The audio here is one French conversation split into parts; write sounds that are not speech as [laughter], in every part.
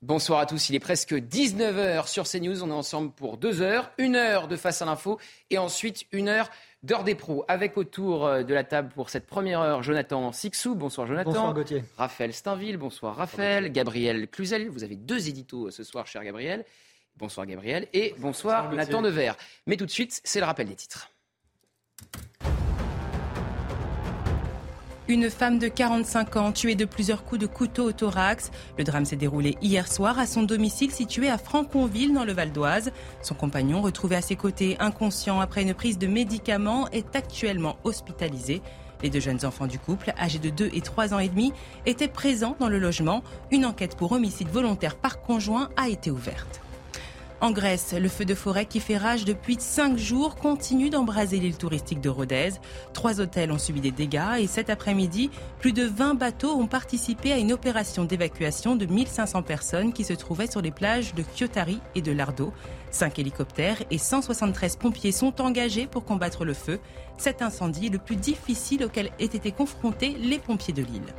Bonsoir à tous, il est presque 19h sur CNews, on est ensemble pour deux heures, une heure de face à l'info et ensuite une heure d'heure des pros avec autour euh, de la table pour cette première heure Jonathan Sixou, bonsoir Jonathan. Bonsoir Gauthier. Raphaël Steinville, bonsoir Raphaël. Gabriel Cluzel, vous avez deux éditos euh, ce soir cher Gabriel. Bonsoir Gabriel et bonsoir, bonsoir Nathan Dever. Mais tout de suite, c'est le rappel des titres. Une femme de 45 ans tuée de plusieurs coups de couteau au thorax. Le drame s'est déroulé hier soir à son domicile situé à Franconville dans le Val d'Oise. Son compagnon, retrouvé à ses côtés inconscient après une prise de médicaments, est actuellement hospitalisé. Les deux jeunes enfants du couple, âgés de 2 et 3 ans et demi, étaient présents dans le logement. Une enquête pour homicide volontaire par conjoint a été ouverte. En Grèce, le feu de forêt qui fait rage depuis cinq jours continue d'embraser l'île touristique de Rodez. Trois hôtels ont subi des dégâts et cet après-midi, plus de 20 bateaux ont participé à une opération d'évacuation de 1500 personnes qui se trouvaient sur les plages de Kyotari et de Lardo. Cinq hélicoptères et 173 pompiers sont engagés pour combattre le feu. Cet incendie le plus difficile auquel aient été confrontés les pompiers de l'île.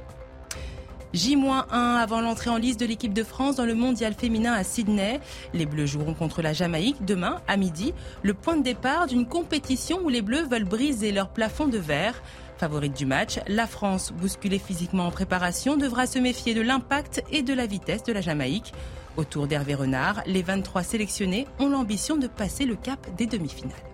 J-1 avant l'entrée en liste de l'équipe de France dans le mondial féminin à Sydney. Les Bleus joueront contre la Jamaïque demain à midi, le point de départ d'une compétition où les Bleus veulent briser leur plafond de verre. Favorite du match, la France, bousculée physiquement en préparation, devra se méfier de l'impact et de la vitesse de la Jamaïque. Autour d'Hervé Renard, les 23 sélectionnés ont l'ambition de passer le cap des demi-finales.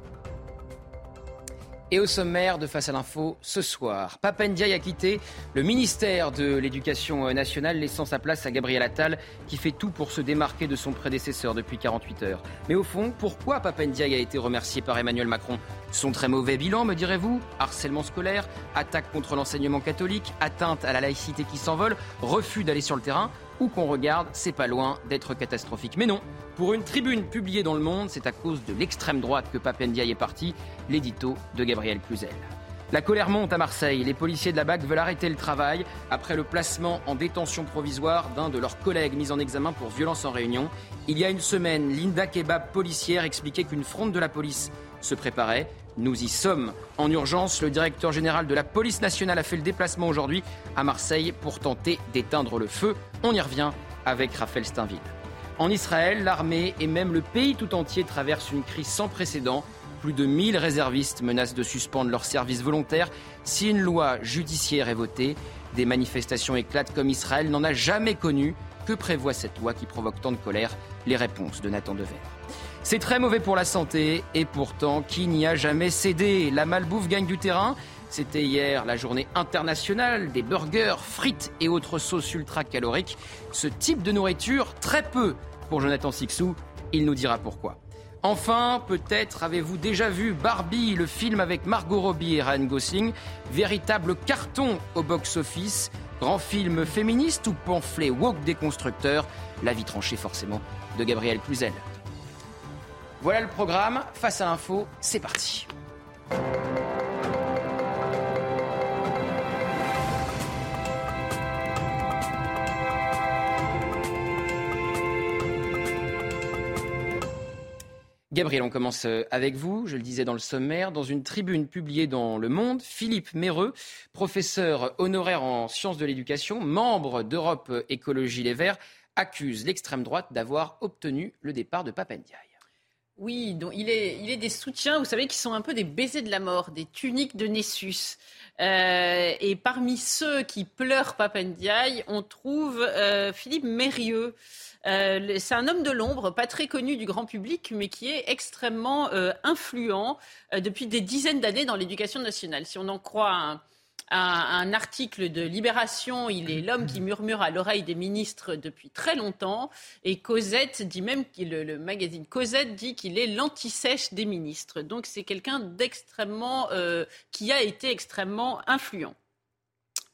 Et au sommaire de Face à l'info ce soir, Papendiaï a quitté le ministère de l'Éducation nationale, laissant sa place à Gabriel Attal, qui fait tout pour se démarquer de son prédécesseur depuis 48 heures. Mais au fond, pourquoi Papendiaï a été remercié par Emmanuel Macron? Son très mauvais bilan, me direz-vous. Harcèlement scolaire, attaque contre l'enseignement catholique, atteinte à la laïcité qui s'envole, refus d'aller sur le terrain où qu'on regarde, c'est pas loin d'être catastrophique. Mais non, pour une tribune publiée dans Le Monde, c'est à cause de l'extrême droite que Papendiaï est parti, l'édito de Gabriel Cluzel. La colère monte à Marseille. Les policiers de la BAC veulent arrêter le travail après le placement en détention provisoire d'un de leurs collègues mis en examen pour violence en réunion. Il y a une semaine, Linda Kebab, policière, expliquait qu'une fronde de la police se préparait. Nous y sommes. En urgence, le directeur général de la police nationale a fait le déplacement aujourd'hui à Marseille pour tenter d'éteindre le feu. On y revient avec Raphaël Steinville. En Israël, l'armée et même le pays tout entier traversent une crise sans précédent. Plus de 1000 réservistes menacent de suspendre leur service volontaire si une loi judiciaire est votée. Des manifestations éclatent comme Israël n'en a jamais connu. Que prévoit cette loi qui provoque tant de colère? Les réponses de Nathan Dever. C'est très mauvais pour la santé et pourtant, qui n'y a jamais cédé? La malbouffe gagne du terrain. C'était hier la journée internationale des burgers, frites et autres sauces ultra caloriques. Ce type de nourriture, très peu pour Jonathan Sixou. Il nous dira pourquoi. Enfin, peut-être avez-vous déjà vu Barbie, le film avec Margot Robbie et Ryan Gosling, véritable carton au box-office, grand film féministe ou pamphlet woke des constructeurs, la vie tranchée forcément de Gabriel Cluzel. Voilà le programme. Face à l'info, c'est parti. Gabriel, on commence euh, avec vous. Je le disais dans le sommaire, dans une tribune publiée dans Le Monde, Philippe Méreux, professeur honoraire en sciences de l'éducation, membre d'Europe Écologie Les Verts, accuse l'extrême droite d'avoir obtenu le départ de Papendiaï. Oui, donc il est, il est des soutiens, vous savez, qui sont un peu des baisers de la mort, des tuniques de Nessus. Euh, et parmi ceux qui pleurent Papendiaï, on trouve euh, Philippe Mérieux. Euh, c'est un homme de l'ombre, pas très connu du grand public, mais qui est extrêmement influent depuis des dizaines d'années dans l'éducation nationale. Si on en croit un, un, article de Libération. Il est l'homme qui murmure à l'oreille des ministres depuis très longtemps. Et Cosette dit même, le, le magazine Cosette dit qu'il est l'anti-sèche des ministres. Donc c'est quelqu'un d'extrêmement, euh, qui a été extrêmement influent.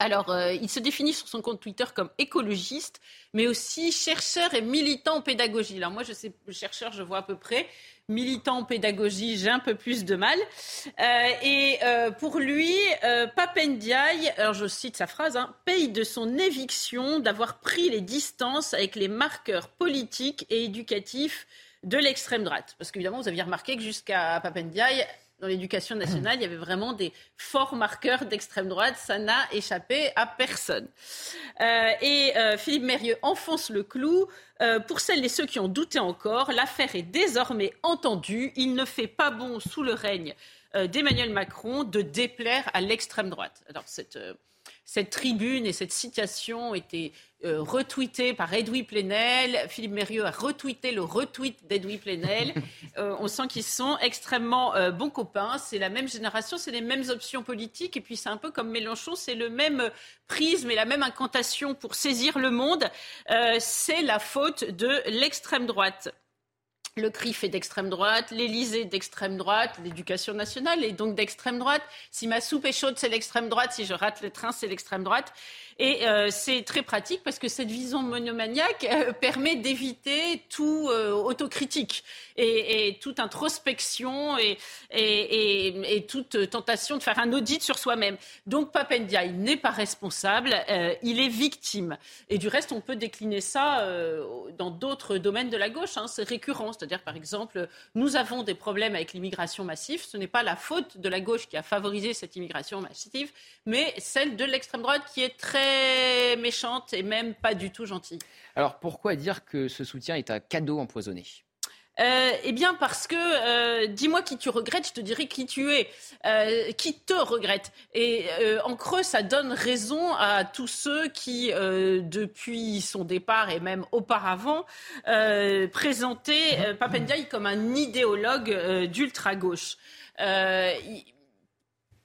Alors, euh, il se définit sur son compte Twitter comme écologiste, mais aussi chercheur et militant en pédagogie. Alors moi, je sais, chercheur, je vois à peu près militant en pédagogie, j'ai un peu plus de mal. Euh, et euh, pour lui, euh, Papendiaï, alors je cite sa phrase, hein, paye de son éviction d'avoir pris les distances avec les marqueurs politiques et éducatifs de l'extrême droite. Parce qu'évidemment, vous aviez remarqué que jusqu'à Papendiaï, dans l'éducation [clears throat] nationale, il y avait vraiment des forts marqueurs d'extrême droite. Ça n'a échappé à personne. Euh, et euh, Philippe Mérieux enfonce le clou. Euh, pour celles et ceux qui en doutaient encore, l'affaire est désormais entendue. Il ne fait pas bon sous le règne d'Emmanuel Macron de déplaire à l'extrême droite. Alors cette cette tribune et cette citation étaient euh, retweetées par Edoui Plenel. Philippe Mérieux a retweeté le retweet d'Edoui Plenel. [laughs] Euh, on sent qu'ils sont extrêmement euh, bons copains. C'est la même génération, c'est les mêmes options politiques. Et puis c'est un peu comme Mélenchon, c'est le même prisme et la même incantation pour saisir le monde. c'est la faute de l'extrême droite le CRIF est d'extrême droite, l'Élysée d'extrême droite, l'éducation nationale est donc d'extrême droite. Si ma soupe est chaude, c'est l'extrême droite. Si je rate le train, c'est l'extrême droite. Et euh, c'est très pratique parce que cette vision monomaniaque euh, permet d'éviter tout euh, autocritique et, toute introspection et, toute tentation de faire un audit sur soi-même. Donc Papendiaï n'est pas responsable, il est victime. Et du reste, on peut décliner ça dans d'autres domaines de la gauche. Hein. C'est récurrent. C'est-à-dire, par exemple, nous avons des problèmes avec l'immigration massive. Ce n'est pas la faute de la gauche qui a favorisé cette immigration massive, mais celle de l'extrême droite qui est très méchante et même pas du tout gentille. Alors pourquoi dire que ce soutien est un cadeau empoisonné? Euh, eh bien, parce que euh, dis-moi qui tu regrettes, je te dirai qui tu es, euh, qui te regrette. Et en creux, ça donne raison à tous ceux qui, depuis son départ et même auparavant, présentaient Papendiaï comme un idéologue d'ultra-gauche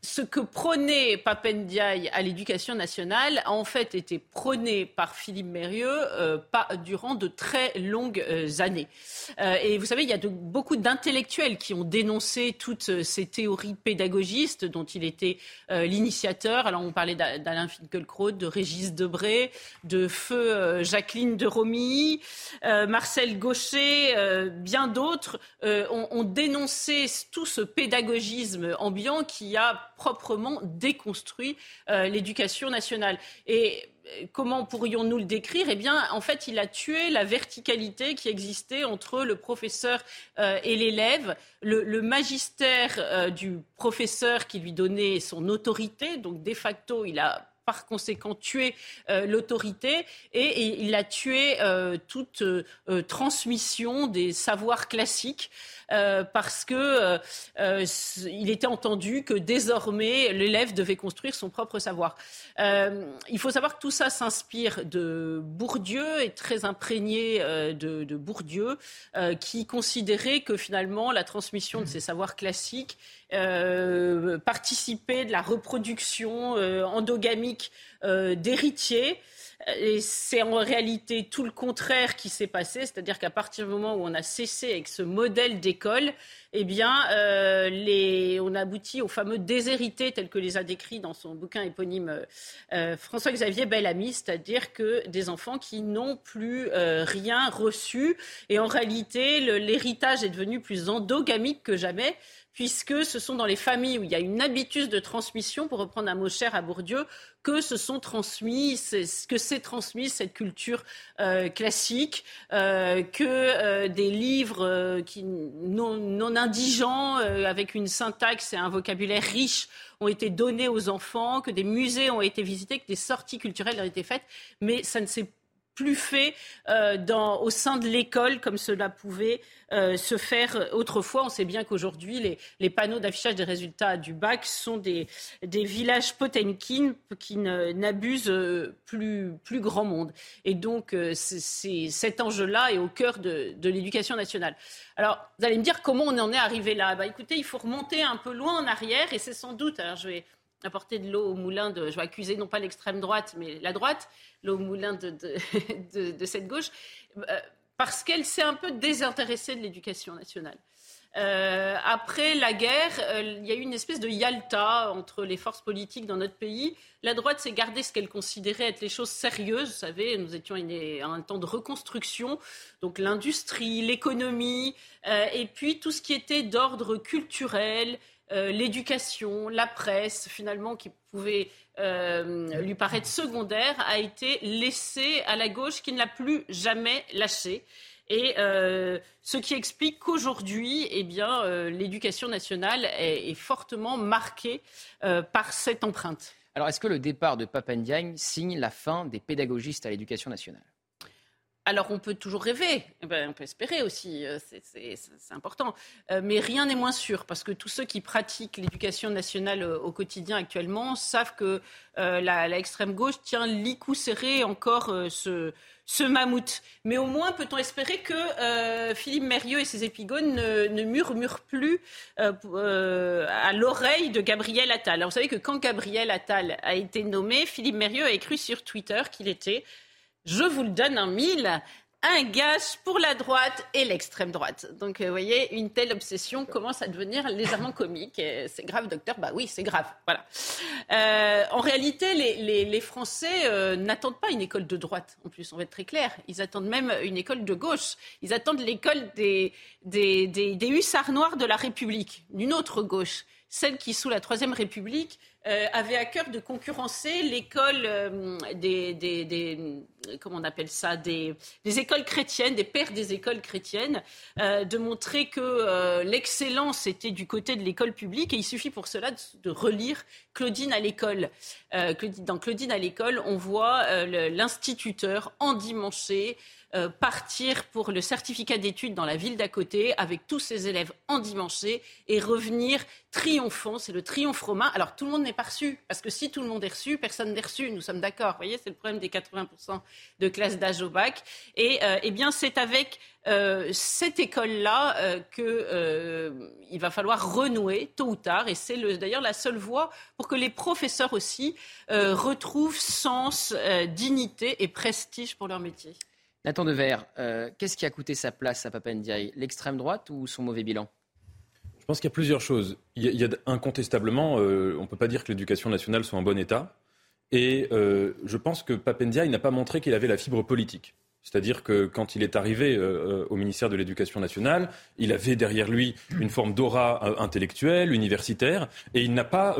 ce que prônait Papendiaï à l'éducation nationale a en fait été prôné par Philippe Mérieux euh, durant de très longues euh, années. Euh, et vous savez, il y a beaucoup d'intellectuels qui ont dénoncé toutes ces théories pédagogistes dont il était l'initiateur. Alors on parlait d'Alain Finkielkraut, de Régis Debré, de Feu Jacqueline de Romilly, Marcel Gaucher, bien d'autres ont dénoncé tout ce pédagogisme ambiant qui a proprement déconstruit euh, l'éducation nationale. Et euh, comment pourrions-nous le décrire? Eh bien, en fait, il a tué la verticalité qui existait entre le professeur euh, et l'élève, le, magistère du professeur qui lui donnait son autorité. Donc, de facto, il a par conséquent tué l'autorité et, il a tué toute transmission des savoirs classiques. Euh, parce que euh, euh, il était entendu que désormais l'élève devait construire son propre savoir. il faut savoir que tout ça s'inspire de Bourdieu et très imprégné de, de, Bourdieu, qui considérait que finalement la transmission de ces savoirs classiques participait de la reproduction endogamique d'héritiers. Et c'est en réalité tout le contraire qui s'est passé, c'est-à-dire qu'à partir du moment où on a cessé avec ce modèle d'école, eh bien, euh, on aboutit au fameux déshérité tel que les a décrits dans son bouquin éponyme euh, François-Xavier Bellamy, c'est-à-dire que des enfants qui n'ont plus euh, rien reçu. Et en réalité, l'héritage est devenu plus endogamique que jamais puisque ce sont dans les familles où il y a une habitus de transmission, pour reprendre un mot cher à Bourdieu, que se sont transmis, que s'est transmis cette culture classique, que des livres qui, non, non indigents, avec une syntaxe et un vocabulaire riche, ont été donnés aux enfants, que des musées ont été visités, que des sorties culturelles ont été faites, mais ça ne s'est plus fait euh, dans, au sein de l'école comme cela pouvait euh, se faire autrefois. On sait bien qu'aujourd'hui, les, les, panneaux d'affichage des résultats du bac sont des, des villages Potemkin qui n'abusent euh, plus, plus grand monde. Et donc, c'est, cet enjeu-là est au cœur de, de l'éducation nationale. Alors, vous allez me dire comment on en est arrivé là? Bah, écoutez, il faut remonter un peu loin en arrière et c'est sans doute, alors je vais apporter de l'eau au moulin de, je vais accuser non pas l'extrême droite, mais la droite, l'eau au moulin [laughs] de, de, cette gauche, euh, parce qu'elle s'est un peu désintéressée de l'éducation nationale. Euh, après la guerre, euh, il y a eu une espèce de Yalta entre les forces politiques dans notre pays. La droite s'est gardée ce qu'elle considérait être les choses sérieuses. Vous savez, nous étions à un temps de reconstruction, donc l'industrie, l'économie, et puis tout ce qui était d'ordre culturel, euh, l'éducation, la presse, finalement, qui pouvait euh, lui paraître secondaire, a été laissée à la gauche qui ne l'a plus jamais lâché. Et ce qui explique qu'aujourd'hui, eh bien, l'éducation nationale est, fortement marquée par cette empreinte. Alors, est-ce que le départ de Papendiagne signe la fin des pédagogistes à l'éducation nationale? Alors on peut toujours rêver, eh ben, on peut espérer aussi, euh, c'est important. Euh, mais rien n'est moins sûr, parce que tous ceux qui pratiquent l'éducation nationale euh, au quotidien actuellement savent que la, extrême gauche tient l'icou serré encore ce, mammouth. Mais au moins peut-on espérer que Philippe Mérieux et ses épigones ne, murmurent plus à l'oreille de Gabriel Attal. Vous savez que quand Gabriel Attal a été nommé, Philippe Mérieux a écrit sur Twitter qu'il était je vous le donne en mille, un gage pour la droite et l'extrême droite. Donc, vous voyez, une telle obsession commence à devenir légèrement comique. C'est grave, docteur Bah oui, c'est grave. Voilà. Euh, en réalité, les, Français euh, n'attendent pas une école de droite. En plus, on va être très clair. Ils attendent même une école de gauche. Ils attendent l'école des hussards noirs de la République, d'une autre gauche celle qui, sous la Troisième République, euh, avait à cœur de concurrencer l'école euh, des, comment on appelle ça, des, écoles chrétiennes, des pères des écoles chrétiennes, euh, de montrer que l'excellence était du côté de l'école publique. Et il suffit pour cela de, relire Claudine à l'école. dans Claudine à l'école, on voit l'instituteur endimanché, euh, partir pour le certificat d'études dans la ville d'à côté avec tous ses élèves endimanchés et revenir triomphant. C'est le triomphe romain. Alors tout le monde n'est parce que si tout le monde est reçu, personne n'est reçu. Nous sommes d'accord. Vous voyez, c'est le problème des 80% de classe d'âge au bac. Et euh, eh bien, c'est avec euh, cette école-là qu'il va falloir renouer tôt ou tard. Et c'est d'ailleurs la seule voie pour que les professeurs aussi retrouvent sens, dignité et prestige pour leur métier. Nathan Dever, euh, qu'est-ce qui a coûté sa place à Papendiaï? L'extrême droite ou son mauvais bilan? Je pense qu'il y a plusieurs choses. Il y a, incontestablement, euh, on ne peut pas dire que l'éducation nationale soit en bon état. Et euh, je pense que Papendiaï n'a pas montré qu'il avait la fibre politique. C'est-à-dire que quand il est arrivé au ministère de l'Éducation nationale, il avait derrière lui une forme d'aura intellectuelle, universitaire, et il n'a pas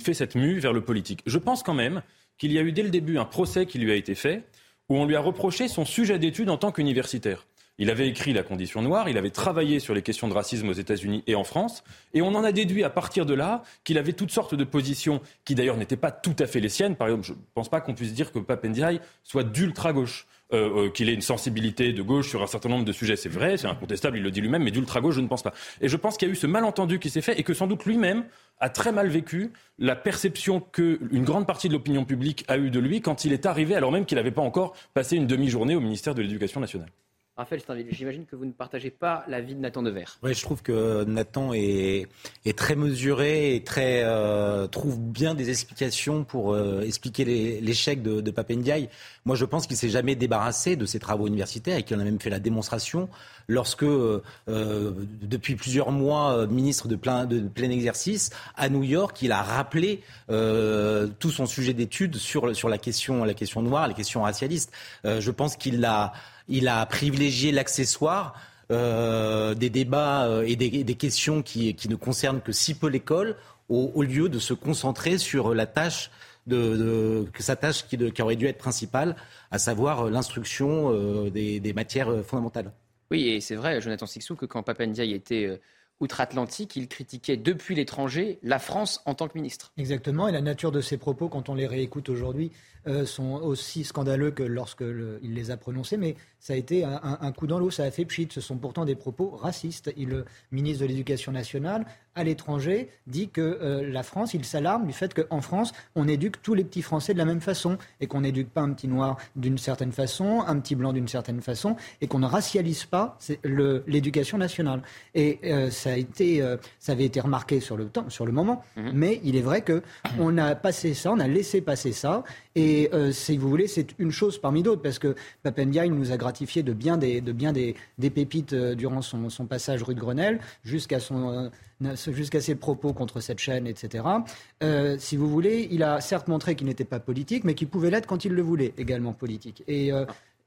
fait cette mue vers le politique. Je pense quand même qu'il y a eu dès le début un procès qui lui a été fait où on lui a reproché son sujet d'étude en tant qu'universitaire. Il avait écrit La condition noire, il avait travaillé sur les questions de racisme aux États-Unis et en France, et on en a déduit à partir de là qu'il avait toutes sortes de positions qui d'ailleurs n'étaient pas tout à fait les siennes. Par exemple, je ne pense pas qu'on puisse dire que Papendiaï soit d'ultra-gauche. Euh, euh, qu'il ait une sensibilité de gauche sur un certain nombre de sujets, c'est vrai, c'est incontestable, il le dit lui-même, mais d'ultra-gauche, je ne pense pas. Et je pense qu'il y a eu ce malentendu qui s'est fait et que sans doute lui-même a très mal vécu la perception qu'une grande partie de l'opinion publique a eue de lui quand il est arrivé, alors même qu'il n'avait pas encore passé une demi-journée au ministère de l'Éducation nationale. Raphaël Steinville, j'imagine que vous ne partagez pas l'avis de Nathan Dever. Oui, je trouve que Nathan est, très mesuré et euh, trouve bien des explications pour euh, expliquer l'échec de, de Papendiaï. Moi, je pense qu'il s'est jamais débarrassé de ses travaux universitaires et qu'il en a même fait la démonstration lorsque, euh, depuis plusieurs mois, ministre de plein, exercice, à New York, il a rappelé tout son sujet d'étude sur, la, question, la question noire, les questions racialistes. je pense qu'il l'a il a privilégié l'accessoire. Euh, des débats euh, et des, questions qui, ne concernent que si peu l'école, au, lieu de se concentrer sur la tâche de, sa tâche qui, aurait dû être principale, à savoir l'instruction euh, des, matières fondamentales. Oui, et c'est vrai, Jonathan Sixou, que quand Papandia était outre-Atlantique, il critiquait depuis l'étranger la France en tant que ministre. Exactement, et la nature de ses propos, quand on les réécoute aujourd'hui, euh, sont aussi scandaleux que lorsqu'il les a prononcés, mais ça a été un, coup dans l'eau, ça a fait pchit. Ce sont pourtant des propos racistes. le ministre de l'Éducation nationale, à l'étranger, dit que euh, la France, il s'alarme du fait qu'en France, on éduque tous les petits Français de la même façon et qu'on n'éduque pas un petit noir d'une certaine façon, un petit blanc d'une certaine façon et qu'on ne racialise pas l'éducation nationale. Et euh, ça, a été, ça avait été remarqué sur le, temps, sur le moment, mhm. mais il est vrai qu'on a passé ça, on a laissé passer ça et euh, si vous voulez, c'est une chose parmi d'autres, parce que Papendia, nous a gratifié de bien des, pépites euh, durant son, passage rue de Grenelle, jusqu'à euh, jusqu'à ses propos contre cette chaîne, etc. si vous voulez, il a certes montré qu'il n'était pas politique, mais qu'il pouvait l'être quand il le voulait, également politique. Et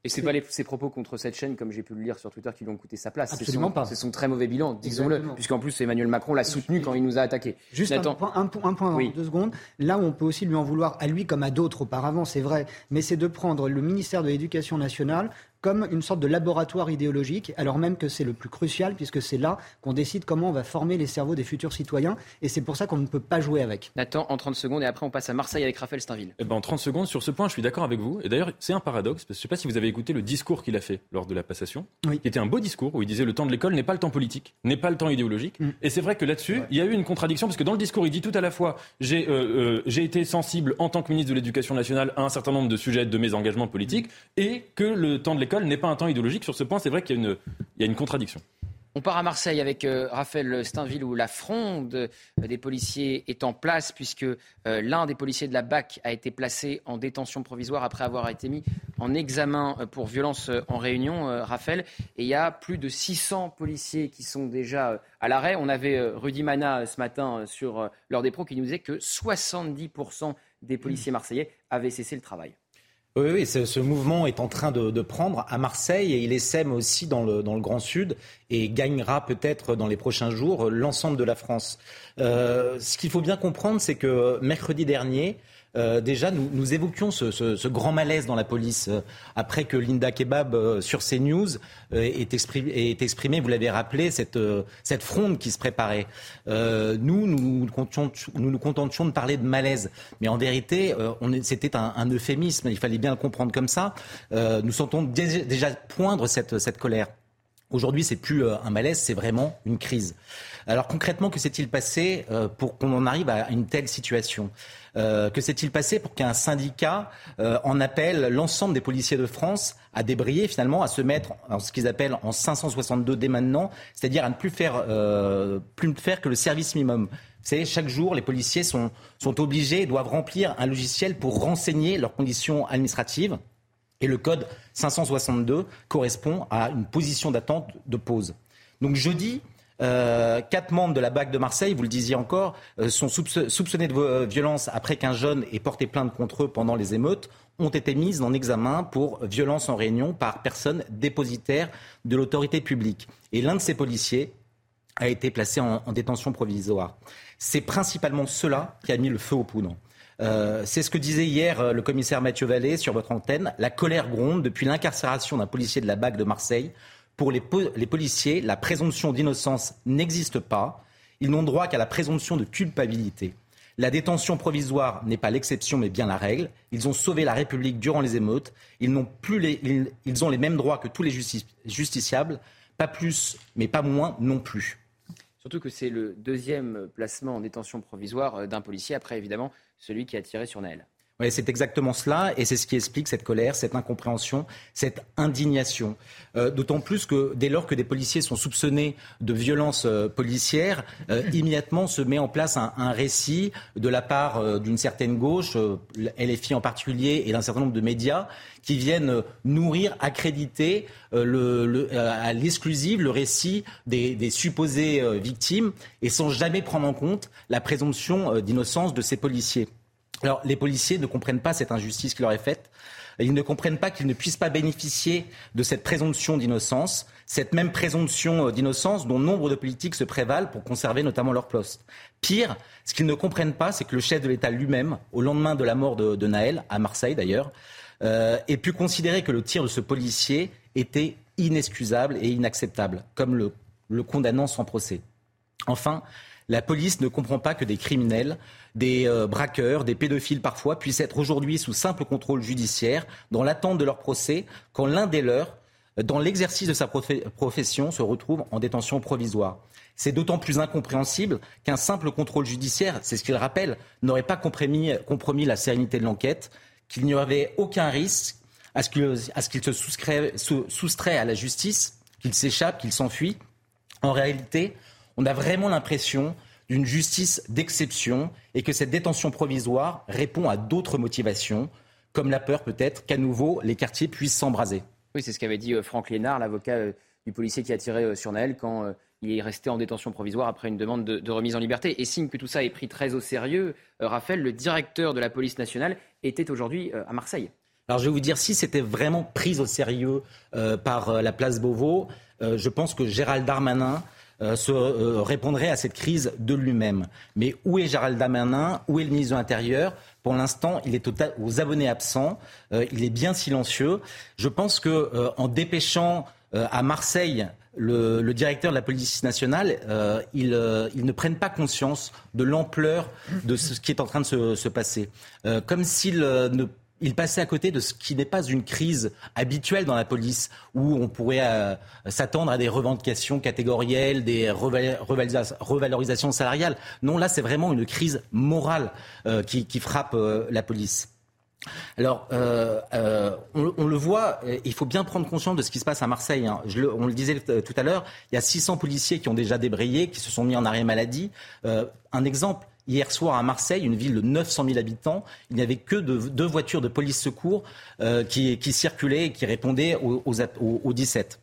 et c'est pas les, ses propos contre cette chaîne, comme j'ai pu le lire sur Twitter, qui lui ont coûté sa place. Absolument pas. C'est son très mauvais bilan, disons-le, puisqu'en plus Emmanuel Macron l'a soutenu quand il nous a attaqué. Juste un point, un, point deux secondes. Là où on peut aussi lui en vouloir à lui comme à d'autres auparavant, c'est vrai, mais c'est de prendre le ministère de l'Éducation nationale comme une sorte de laboratoire idéologique, alors même que c'est le plus crucial, puisque c'est là qu'on décide comment on va former les cerveaux des futurs citoyens, et c'est pour ça qu'on ne peut pas jouer avec. Nathan, en 30 secondes, et après on passe à Marseille avec Raphaël Steinville. Eh ben, en 30 secondes, sur ce point, je suis d'accord avec vous. Et d'ailleurs, c'est un paradoxe, parce que je ne sais pas si vous avez écouté le discours qu'il a fait lors de la passation, oui. qui était un beau discours, où il disait le temps de l'école n'est pas le temps politique, n'est pas le temps idéologique. Mm. Et c'est vrai que là-dessus, il y a eu une contradiction, parce que dans le discours, il dit tout à la fois, j'ai euh, euh, été sensible en tant que ministre de l'Éducation nationale à un certain nombre de sujets de mes engagements politiques, et que le temps de l'école n'est pas un temps idéologique. Sur ce point, c'est vrai qu'il y, a une contradiction. On part à Marseille avec euh, Raphaël Steinville où la fronde euh, des policiers est en place puisque euh, l'un des policiers de la BAC a été placé en détention provisoire après avoir été mis en examen pour violence en réunion, Raphaël. Et il y a plus de 600 policiers qui sont déjà à l'arrêt. On avait Rudy Mana ce matin sur l'heure des pros qui nous disait que 70% des policiers marseillais avaient cessé le travail. Ce, mouvement est en train de, prendre à Marseille et il essaime aussi dans le, dans le Grand Sud et gagnera peut-être dans les prochains jours l'ensemble de la France. Euh, ce qu'il faut bien comprendre, c'est que mercredi dernier, euh, déjà, nous, évoquions ce, grand malaise dans la police euh, après que Linda Kebab euh, sur CNews est, exprimé, est exprimé, vous l'avez rappelé, cette, fronde qui se préparait. nous, nous nous, contentions, de parler de malaise, mais en vérité, c'était un, euphémisme. Il fallait bien le comprendre comme ça. nous sentons déjà, déjà poindre cette, cette colère. Aujourd'hui, c'est plus un malaise, c'est vraiment une crise. Alors concrètement, que s'est-il passé pour qu'on en arrive à une telle situation? Euh, que s'est-il passé pour qu'un syndicat euh, en appelle l'ensemble des policiers de France à débrayer finalement, à se mettre en ce qu'ils appellent en 562 dès maintenant, c'est-à-dire à ne plus faire, euh, faire que le service minimum? Vous savez, chaque jour, les policiers sont, sont obligés, doivent remplir un logiciel pour renseigner leurs conditions administratives. Et le code 562 correspond à une position d'attente de pause. Donc jeudi, euh, quatre membres de la BAC de Marseille, vous le disiez encore, euh, sont soupçonnés de euh, violence après qu'un jeune ait porté plainte contre eux pendant les émeutes ont été mises en examen pour violence en réunion par personne dépositaire de l'autorité publique. Et l'un de ces policiers a été placé en, détention provisoire. C'est principalement cela qui a mis le feu aux poudres. c'est ce que disait hier le commissaire Mathieu Vallée sur votre antenne. La colère gronde depuis l'incarcération d'un policier de la BAC de Marseille pour les, policiers, la présomption d'innocence n'existe pas. Ils n'ont droit qu'à la présomption de culpabilité. La détention provisoire n'est pas l'exception, mais bien la règle. Ils ont sauvé la République durant les émeutes. Ils, n'ont plus ont les mêmes droits que tous les justiciables. Pas plus, mais pas moins non plus. Surtout que c'est le deuxième placement en détention provisoire euh, d'un policier, après évidemment celui qui a tiré sur Naël. Oui, c'est exactement cela, et c'est ce qui explique cette colère, cette incompréhension, cette indignation. Euh, d'autant plus que dès lors que des policiers sont soupçonnés de violences euh, policières, euh, [laughs] immédiatement se met en place un, un récit de la part d'une certaine gauche, LFI en particulier, et d'un certain nombre de médias, qui viennent nourrir, accréditer le, le, à l'exclusive le récit des, des supposées victimes, et sans jamais prendre en compte la présomption d'innocence de ces policiers. Alors, les policiers ne comprennent pas cette injustice qui leur est faite. Ils ne comprennent pas qu'ils ne puissent pas bénéficier de cette présomption d'innocence, cette même présomption euh, d'innocence dont nombre de politiques se prévalent pour conserver notamment leur poste. Pire, ce qu'ils ne comprennent pas, c'est que le chef de l'État lui-même, au lendemain de la mort de, de Naël, à Marseille d'ailleurs, euh, ait pu considérer que le tir de ce policier était inexcusable et inacceptable, comme le, le condamnant sans procès. Enfin, la police ne comprend pas que des criminels, des euh, braqueurs, des pédophiles parfois, puissent être aujourd'hui sous simple contrôle judiciaire, dans l'attente de leur procès, quand l'un des leurs, dans l'exercice de sa profession, se retrouve en détention provisoire. C'est d'autant plus incompréhensible qu'un simple contrôle judiciaire, c'est ce qu'il rappelle, n'aurait pas compromis, compromis, la sérénité de l'enquête, qu'il n'y avait aucun risque à ce qu'il se soustrait à la justice, qu'il s'échappe, qu'il s'enfuit. En réalité, on a vraiment l'impression d'une justice d'exception et que cette détention provisoire répond à d'autres motivations, comme la peur peut-être qu'à nouveau les quartiers puissent s'embraser. Oui, c'est ce qu'avait dit euh, Franck Lénard, l'avocat euh, du policier qui a tiré euh, sur Naël quand il est resté en détention provisoire après une demande de, remise en liberté. Et signe que tout ça est pris très au sérieux, Raphaël, le directeur de la police nationale, était aujourd'hui à Marseille. Alors je vais vous dire, si c'était vraiment pris au sérieux par la place Beauvau, je pense que Gérald Darmanin se répondrait à cette crise de lui-même. Mais où est Gérald Darmanin? Où est le ministre de l'Intérieur? Pour l'instant, il est aux abonnés absents. il est bien silencieux. Je pense que en dépêchant à Marseille le, directeur de la police nationale, euh, euh, ils, ne prennent pas conscience de l'ampleur de ce qui est en train de se, passer. Euh, comme s'ils ne il passait à côté de ce qui n'est pas une crise habituelle dans la police, où on pourrait s'attendre à des revendications catégorielles, des revalorisations salariales. Non, là, c'est vraiment une crise morale qui, frappe la police. Alors, euh, euh, on, le voit, il faut bien prendre conscience de ce qui se passe à Marseille. Hein. on le disait tout à l'heure, il y a 600 policiers qui ont déjà débrayé, qui se sont mis en arrêt maladie. Euh, un exemple, hier soir à Marseille, une ville de 900 000 habitants, il n'y avait que deux voitures de police secours qui, circulaient et qui répondaient aux, aux 17.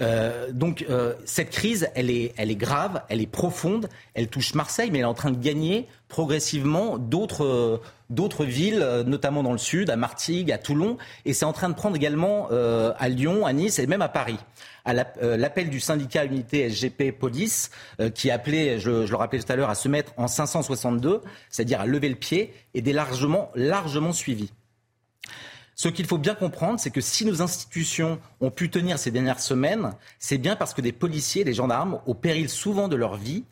Euh, donc euh, cette crise, elle est, elle est grave, elle est profonde, elle touche Marseille, mais elle est en train de gagner progressivement d'autres d'autres villes, notamment dans le sud, à Martigues, à Toulon, et c'est en train de prendre également euh, à Lyon, à Nice et même à Paris. L'appel du syndicat Unité SGP Police, qui appelait, je, je, le rappelais tout à l'heure, à se mettre en 562, c'est-à-dire à lever le pied, et des largement, largement suivis. Ce qu'il faut bien comprendre, c'est que si nos institutions ont pu tenir ces dernières semaines, c'est bien parce que des policiers, des gendarmes, au péril souvent de leur vie,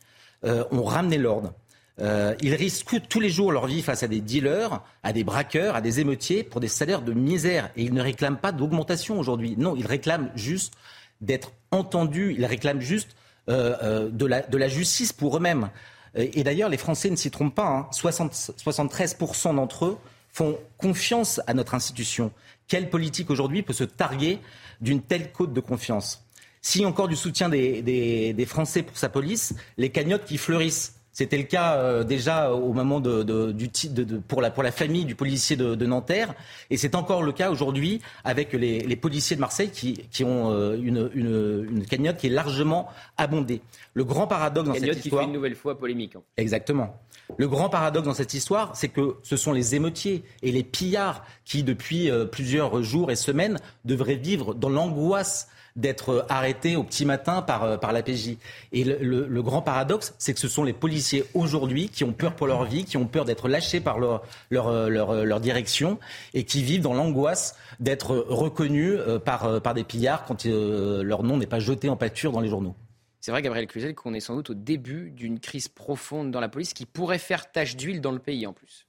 euh, ont ramené l'ordre. Euh, ils risquent tous les jours leur vie face à des dealers, à des braqueurs, à des émeutiers pour des salaires de misère. Et ils ne réclament pas d'augmentation aujourd'hui. Non, ils réclament juste d'être entendus. Ils réclament juste euh, de, la, justice pour eux-mêmes. Et d'ailleurs, les Français ne s'y trompent pas. 73% hein. d'entre eux font confiance à notre institution. Quelle politique aujourd'hui peut se targuer d'une telle côte de confiance? Si encore du soutien des, des Français pour sa police, les cagnottes qui fleurissent. C'était le cas euh, déjà au moment de, du de, pour, la, pour la famille du policier de, Nanterre. Et c'est encore le cas aujourd'hui avec les, les, policiers de Marseille qui, qui ont euh, une, une, une, cagnotte qui est largement abondée. Le grand paradoxe dans cette histoire... qui fait une nouvelle fois polémique. Hein. Exactement. Le grand paradoxe dans cette histoire, c'est que ce sont les émeutiers et les pillards qui, depuis euh, plusieurs jours et semaines, devraient vivre dans l'angoisse d'être arrêtés au petit matin par, euh, par la PJ. Et le, grand paradoxe, c'est que ce sont les policiers aujourd'hui qui ont peur pour leur vie, qui ont peur d'être lâchés par leur, leur, euh, leur, direction et qui vivent dans l'angoisse d'être reconnus par, par des pillards quand leur nom n'est pas jeté en pâture dans les journaux. C'est vrai, Gabriel Cluzel, qu'on est sans doute au début d'une crise profonde dans la police qui pourrait faire tache d'huile dans le pays en plus.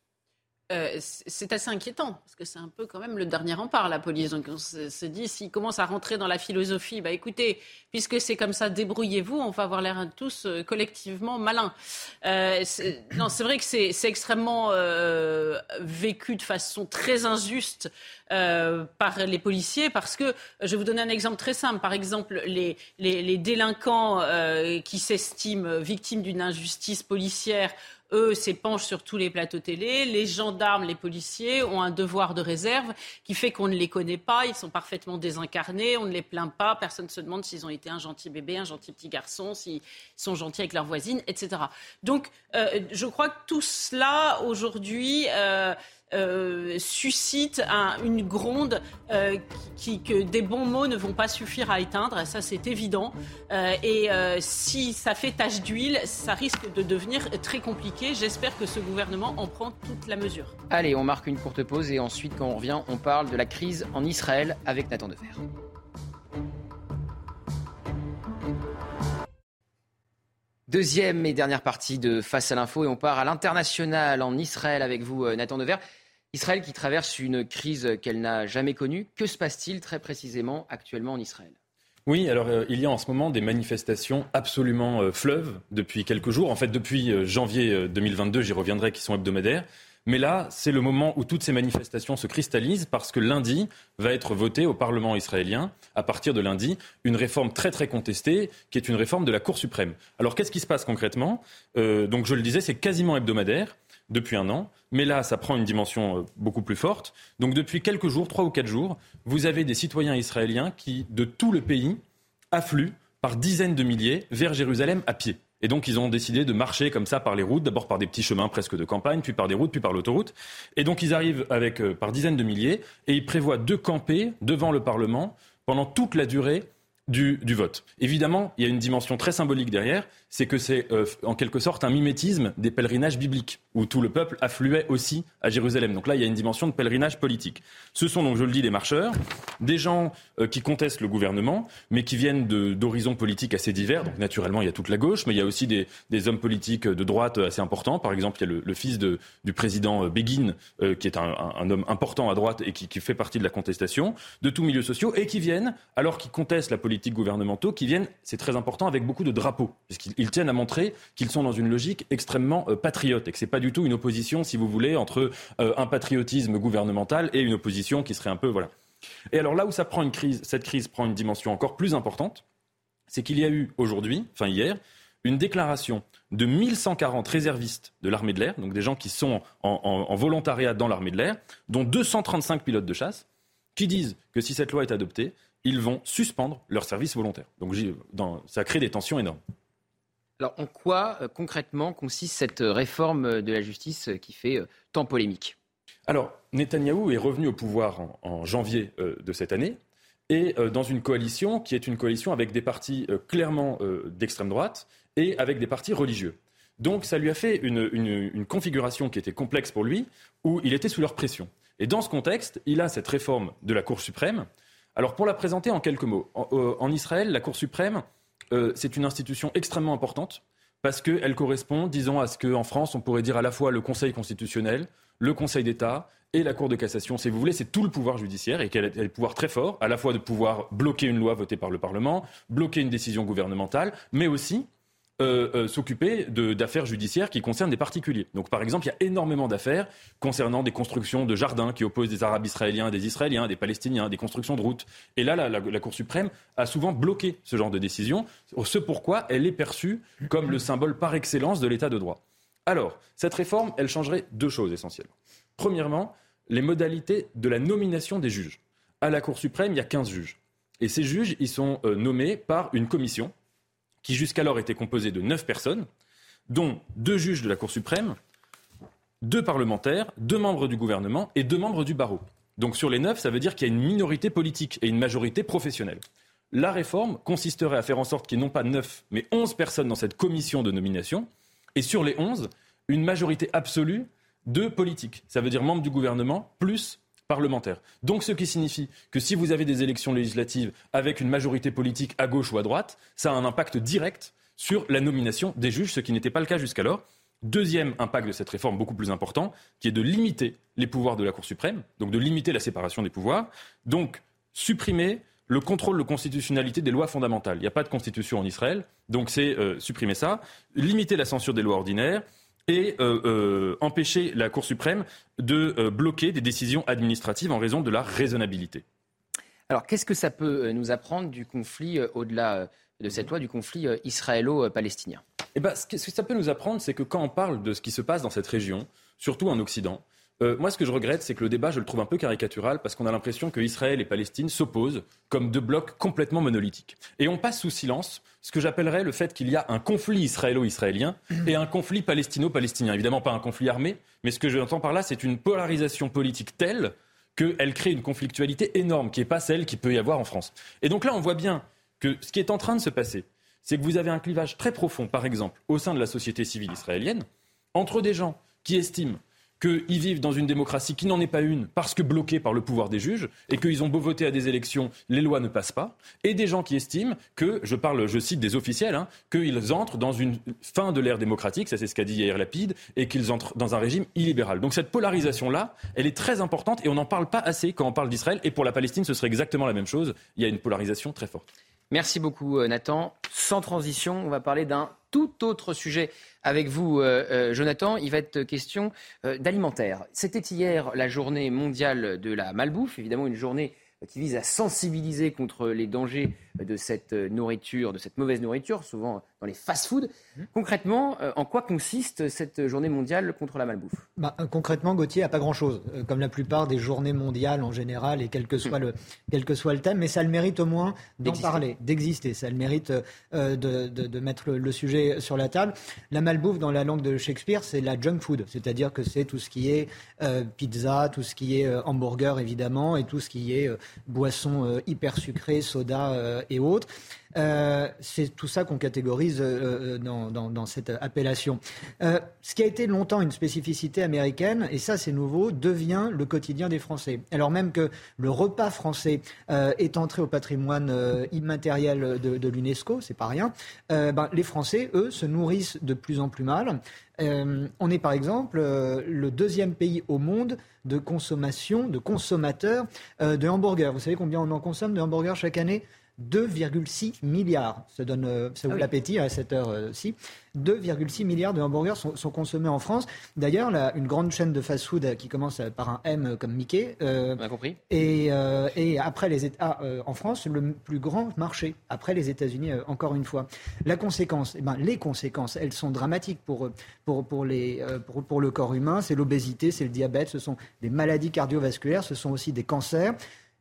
Euh, c'est assez inquiétant, parce que c'est un peu quand même le dernier rempart, la police. Donc on se, dit, s'ils commencent à rentrer dans la philosophie, bah écoutez, puisque c'est comme ça, débrouillez-vous, on va avoir l'air tous euh, collectivement malins. Euh, non, c'est vrai que c'est extrêmement vécu de façon très injuste par les policiers, parce que, je vais vous donner un exemple très simple. Par exemple, les, les, délinquants qui s'estiment victimes d'une injustice policière eux, s'épanchent sur tous les plateaux télé. Les gendarmes, les policiers ont un devoir de réserve qui fait qu'on ne les connaît pas. Ils sont parfaitement désincarnés. On ne les plaint pas. Personne ne se demande s'ils ont été un gentil bébé, un gentil petit garçon, s'ils sont gentils avec leurs voisines, etc. Donc, euh, je crois que tout cela, aujourd'hui, euh, euh, suscite une gronde euh, qui, que des bons mots ne vont pas suffire à éteindre, ça c'est évident. Euh, et si ça fait tache d'huile, ça risque de devenir très compliqué. J'espère que ce gouvernement en prend toute la mesure. Allez, on marque une courte pause et ensuite quand on revient, on parle de la crise en Israël avec Nathan Defer. Deuxième et dernière partie de Face à l'info et on part à l'international en Israël avec vous Nathan Dever. Israël qui traverse une crise qu'elle n'a jamais connue. Que se passe-t-il très précisément actuellement en Israël? Oui, alors euh, il y a en ce moment des manifestations absolument euh, fleuves depuis quelques jours. En fait, depuis euh, janvier 2022, j'y reviendrai, qui sont hebdomadaires. Mais là, c'est le moment où toutes ces manifestations se cristallisent parce que lundi va être votée au Parlement israélien, à partir de lundi, une réforme très très contestée, qui est une réforme de la Cour suprême. Alors qu'est-ce qui se passe concrètement? Donc je le disais, c'est quasiment hebdomadaire depuis un an. Mais là, ça prend une dimension euh, beaucoup plus forte. Donc depuis quelques jours, trois ou quatre jours, vous avez des citoyens israéliens qui, de tout le pays, affluent par dizaines de milliers vers Jérusalem à pied. Et donc, ils ont décidé de marcher comme ça par les routes, d'abord par des petits chemins presque de campagne, puis par des routes, puis par l'autoroute. Et donc, ils arrivent avec, euh, par dizaines de milliers et ils prévoient de camper devant le Parlement pendant toute la durée du, vote. Évidemment, il y a une dimension très symbolique derrière, c'est que c'est euh, en quelque sorte un mimétisme des pèlerinages bibliques, où tout le peuple affluait aussi à Jérusalem. Donc là, il y a une dimension de pèlerinage politique. Ce sont donc, je le dis, des marcheurs, des gens euh, qui contestent le gouvernement, mais qui viennent d'horizons politiques assez divers. Donc naturellement, il y a toute la gauche, mais il y a aussi des, hommes politiques de droite assez importants. Par exemple, il y a le, fils de, du président euh, Begin, qui est un, homme important à droite et qui, qui fait partie de la contestation, de tous milieux sociaux, et qui viennent, alors qu'ils contestent la politique gouvernementaux qui viennent, c'est très important, avec beaucoup de drapeaux, tiennent à montrer qu'ils sont dans une logique extrêmement euh, patriote et que ce n'est pas du tout une opposition, si vous voulez, entre euh, un patriotisme gouvernemental et une opposition qui serait un peu voilà. Et alors là où ça prend une crise, cette crise prend une dimension encore plus importante, c'est qu'il y a eu aujourd'hui, enfin hier, une déclaration de 1140 réservistes de l'armée de l'air, donc des gens qui sont en volontariat dans l'armée de l'air, dont 235 pilotes de chasse, qui disent que si cette loi est adoptée, ils vont suspendre leur service volontaire. Donc ça crée des tensions énormes. Alors en quoi euh, concrètement consiste cette réforme de la justice euh, qui fait euh, tant polémique? Alors Netanyahou est revenu au pouvoir en, janvier de cette année et dans une coalition qui est une coalition avec des partis clairement d'extrême droite et avec des partis religieux. Donc ça lui a fait une, configuration qui était complexe pour lui, où il était sous leur pression. Et dans ce contexte, il a cette réforme de la Cour suprême alors pour la présenter en quelques mots, en, euh, Israël, la Cour suprême, euh, c'est une institution extrêmement importante parce qu'elle correspond, disons, à ce qu'en France, on pourrait dire à la fois le Conseil constitutionnel, le Conseil d'État et la Cour de cassation. Si vous voulez, c'est tout le pouvoir judiciaire et qu'elle a des pouvoirs très forts, à la fois de pouvoir bloquer une loi votée par le Parlement, bloquer une décision gouvernementale, mais aussi euh, euh, s'occuper d'affaires judiciaires qui concernent des particuliers. Donc par exemple, il y a énormément d'affaires concernant des constructions de jardins qui opposent des Arabes israéliens, des Israéliens, des Palestiniens, des constructions de routes. Et là, la, Cour suprême a souvent bloqué ce genre de décision, ce pourquoi elle est perçue comme le symbole par excellence de l'état de droit. Alors, cette réforme, elle changerait deux choses essentiellement. Premièrement, les modalités de la nomination des juges. À la Cour suprême, il y a 15 juges. Et ces juges, ils sont euh, nommés par une commission qui jusqu'alors était composé de neuf personnes, dont deux juges de la Cour suprême, deux parlementaires, deux membres du gouvernement et deux membres du barreau. Donc sur les neuf, ça veut dire qu'il y a une minorité politique et une majorité professionnelle. La réforme consisterait à faire en sorte qu'il n'y ait non pas neuf, mais onze personnes dans cette commission de nomination, et sur les onze, une majorité absolue de politiques. Ça veut dire membres du gouvernement plus parlementaire. Donc ce qui signifie que si vous avez des élections législatives avec une majorité politique à gauche ou à droite, ça a un impact direct sur la nomination des juges, ce qui n'était pas le cas jusqu'alors. Deuxième impact de cette réforme beaucoup plus important, qui est de limiter les pouvoirs de la Cour suprême, donc de limiter la séparation des pouvoirs, donc supprimer le contrôle de constitutionnalité des lois fondamentales. Il n'y a pas de constitution en Israël, donc c'est euh, supprimer ça, limiter la censure des lois ordinaires, et euh, euh, empêcher la Cour suprême de euh, bloquer des décisions administratives en raison de la raisonnabilité. Alors, qu'est-ce que ça peut nous apprendre du conflit, au-delà de cette loi, du conflit israélo-palestinien? Eh ben, ce que ça peut nous apprendre, c'est que quand on parle de ce qui se passe dans cette région, surtout en Occident, euh, moi, ce que je regrette, c'est que le débat, je le trouve un peu caricatural parce qu'on a l'impression que Israël et Palestine s'opposent comme deux blocs complètement monolithiques. Et on passe sous silence ce que j'appellerais le fait qu'il y a un conflit israélo-israélien et un conflit palestino-palestinien. Évidemment, pas un conflit armé, mais ce que j'entends par là, c'est une polarisation politique telle qu'elle crée une conflictualité énorme qui n'est pas celle qu'il peut y avoir en France. Et donc là, on voit bien que ce qui est en train de se passer, c'est que vous avez un clivage très profond, par exemple, au sein de la société civile israélienne, entre des gens qui estiment qu'ils vivent dans une démocratie qui n'en est pas une parce que bloquée par le pouvoir des juges et qu'ils ont beau voter à des élections, les lois ne passent pas, et des gens qui estiment que, je parle, je cite des officiels, hein, qu'ils entrent dans une fin de l'ère démocratique, ça c'est ce qu'a dit Yair Lapide, et qu'ils entrent dans un régime illibéral. Donc cette polarisation-là, elle est très importante et on n'en parle pas assez quand on parle d'Israël, et pour la Palestine, ce serait exactement la même chose. Il y a une polarisation très forte. Merci beaucoup euh, Nathan. Sans transition, on va parler d'un tout autre sujet avec vous, euh, euh, Jonathan. Il va être question d'alimentaire. C'était hier la journée mondiale de la malbouffe, évidemment une journée qui vise à sensibiliser contre les dangers de cette nourriture, de cette mauvaise nourriture, souvent dans les fast-foods. Mmh. Concrètement, euh, en quoi consiste cette journée mondiale contre la malbouffe? Bah, euh, Concrètement, Gauthier, a pas grand-chose, euh, comme la plupart des journées mondiales en général, et quel que soit, mmh. le, quel que soit le thème, mais ça le mérite au moins d'en parler, d'exister. Ça le mérite de, de, mettre le, sujet sur la table. La malbouffe, dans la langue de Shakespeare, c'est la junk food, c'est-à-dire que c'est tout ce qui est pizza, tout ce qui est hamburger, évidemment, et tout ce qui est boisson hyper sucrée, soda et autres. Euh, c'est tout ça qu'on catégorise euh, euh, dans, cette appellation. ce qui a été longtemps une spécificité américaine, et ça c'est nouveau, devient le quotidien des Français. Alors même que le repas français est entré au patrimoine immatériel de, l'UNESCO, c'est pas rien, ben, les Français, eux, se nourrissent de plus en plus mal. on est par exemple le deuxième pays au monde de consommation, de consommateurs de hamburgers. Vous savez combien on en consomme de hamburgers chaque année? 2,6 milliards. Ça donne euh, ça vous ah l'appétit à cette heure-ci. 2,6 milliards de hamburgers sont, consommés en France. D'ailleurs, une grande chaîne de fast-food qui commence par un M comme Mickey. Euh, On a compris. Et, euh, et après les États, ah, en France, le plus grand marché. Après les États-Unis, encore une fois. La conséquence, eh ben, les conséquences, elles sont dramatiques pour, pour, pour, les, pour, pour le corps humain. C'est l'obésité, c'est le diabète, ce sont des maladies cardiovasculaires, ce sont aussi des cancers.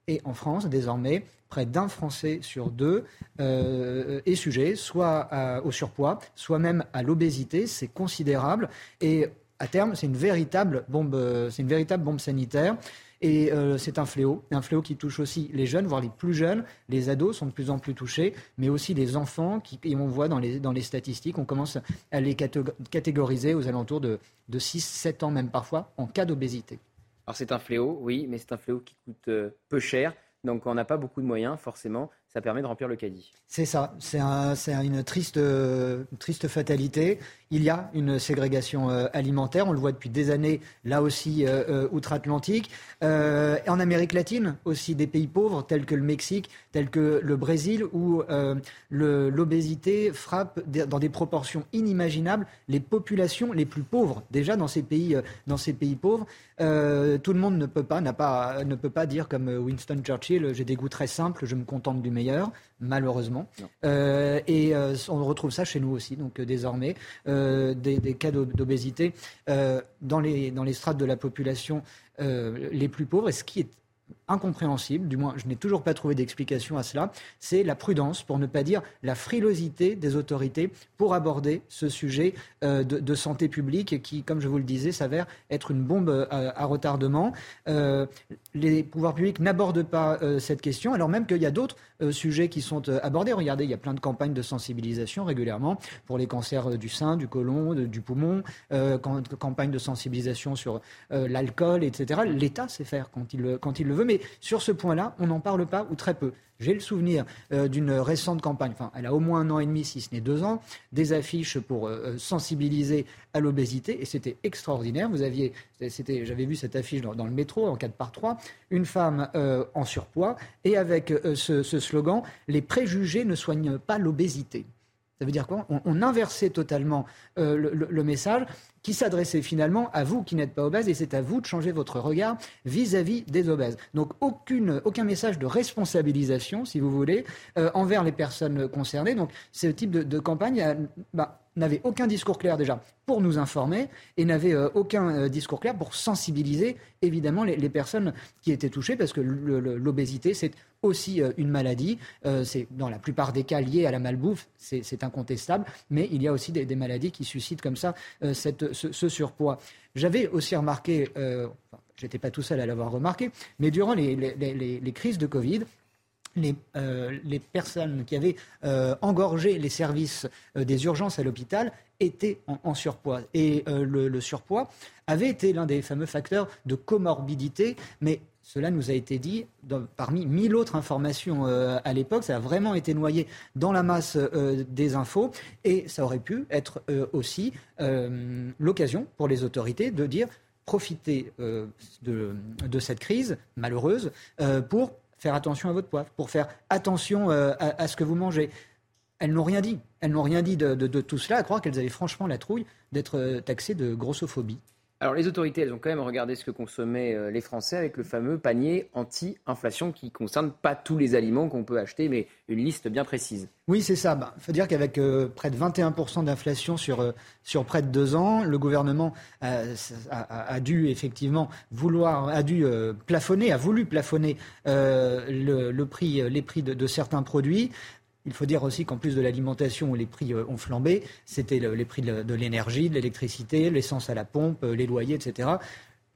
Et en France, désormais, près d'un Français sur deux euh, est sujet soit au surpoids, soit même à l'obésité. C'est considérable. Et à terme, c'est une véritable bombe, bombe sanitaire. Et euh, c'est un fléau, un fléau qui touche aussi les jeunes, voire les plus jeunes. Les ados sont de plus en plus touchés, mais aussi les enfants, qui, et on voit dans les, dans les statistiques, on commence à les catégoriser aux alentours de, de 6-7 ans même parfois, en cas d'obésité. Alors c'est un fléau, oui, mais c'est un fléau qui coûte euh, peu cher. Donc on n'a pas beaucoup de moyens, forcément, ça permet de remplir le caddie. C'est ça, c'est une triste, triste fatalité. Il y a une ségrégation euh, alimentaire, on le voit depuis des années, là aussi euh, euh, outre-Atlantique. en Amérique latine aussi, des pays pauvres tels que le Mexique, tels que le Brésil, où l'obésité frappe dans des proportions inimaginables les populations les plus pauvres. Déjà dans ces pays, dans ces pays pauvres, tout le monde ne peut pas, pas, ne peut pas dire comme Winston Churchill, j'ai des goûts très simples, je me contente du meilleur, malheureusement. Euh, et euh, on retrouve ça chez nous aussi, donc euh, des, cas d'obésité dans, les, dans les strates de la population les plus pauvres. Et ce qui est incompréhensible, du moins je n'ai toujours pas trouvé d'explication à cela, c'est la prudence, pour ne pas dire la frilosité des autorités pour aborder ce sujet euh, de, santé publique qui, comme je vous le disais, s'avère être une bombe euh, à, retardement. Euh, les pouvoirs publics n'abordent pas cette question, alors même qu'il y a d'autres sujets qui sont abordés. Regardez, il y a plein de campagnes de sensibilisation régulièrement pour les cancers du sein, du côlon, du poumon, campagnes de sensibilisation sur l'alcool, etc. L'État sait faire quand il, quand il le veut, mais sur ce point-là, on n'en parle pas ou très peu. J'ai le souvenir euh, d'une récente campagne, enfin, elle a au moins un an et demi, si ce n'est deux ans, des affiches pour euh, euh, sensibiliser à l'obésité, et c'était extraordinaire. Vous aviez, c'était, j'avais vu cette affiche dans, le métro en 4 par 3 une femme en surpoids, et avec ce, slogan Les préjugés ne soignent pas l'obésité. Ça veut dire quoi? On, inversait totalement le, message qui s'adressait finalement à vous qui n'êtes pas obèse et c'est à vous de changer votre regard vis-à-vis des obèses. Donc aucune, aucun message de responsabilisation, si vous voulez, euh, envers les personnes concernées. Donc ce type de, campagne euh, bah, n'avait aucun discours clair déjà pour nous informer et n'avait euh, aucun discours clair pour sensibiliser évidemment les, personnes qui étaient touchées parce que l'obésité c'est aussi une maladie. c'est dans la plupart des cas lié à la malbouffe, c'est incontestable, mais il y a aussi des maladies qui suscitent comme ça cette, ce, surpoids. J'avais aussi remarqué, euh, j'étais pas tout seul à l'avoir remarqué, mais durant les, crises de Covid, les, euh, personnes qui avaient euh, engorgé les services euh, des urgences à l'hôpital étaient en, surpoids. Et le, surpoids avait été l'un des fameux facteurs de comorbidité, mais cela nous a été dit parmi mille autres informations euh, à l'époque. Ça a vraiment été noyé dans la masse euh, des infos. Et ça aurait pu être euh, aussi l'occasion pour les autorités de dire profitez de, cette crise malheureuse pour faire attention à votre poids, pour faire attention à, ce que vous mangez. Elles n'ont rien dit. Elles n'ont rien dit de, de, tout cela, à croire qu'elles avaient franchement la trouille d'être taxées de grossophobie. Alors les autorités, elles ont quand même regardé ce que consommaient euh, les Français avec le fameux panier anti-inflation qui ne concerne pas tous les aliments qu'on peut acheter, mais une liste bien précise. Oui, c'est ça. Il bah, faut dire qu'avec euh, près de 21% d'inflation sur, euh, sur près de deux ans, le gouvernement a, dû effectivement vouloir, a dû plafonner, a voulu plafonner les prix de certains produits. Il faut dire aussi qu'en plus de l'alimentation où les prix euh, ont flambé, c'était les prix de l'énergie, de l'électricité, l'essence à la pompe, euh, les loyers, etc.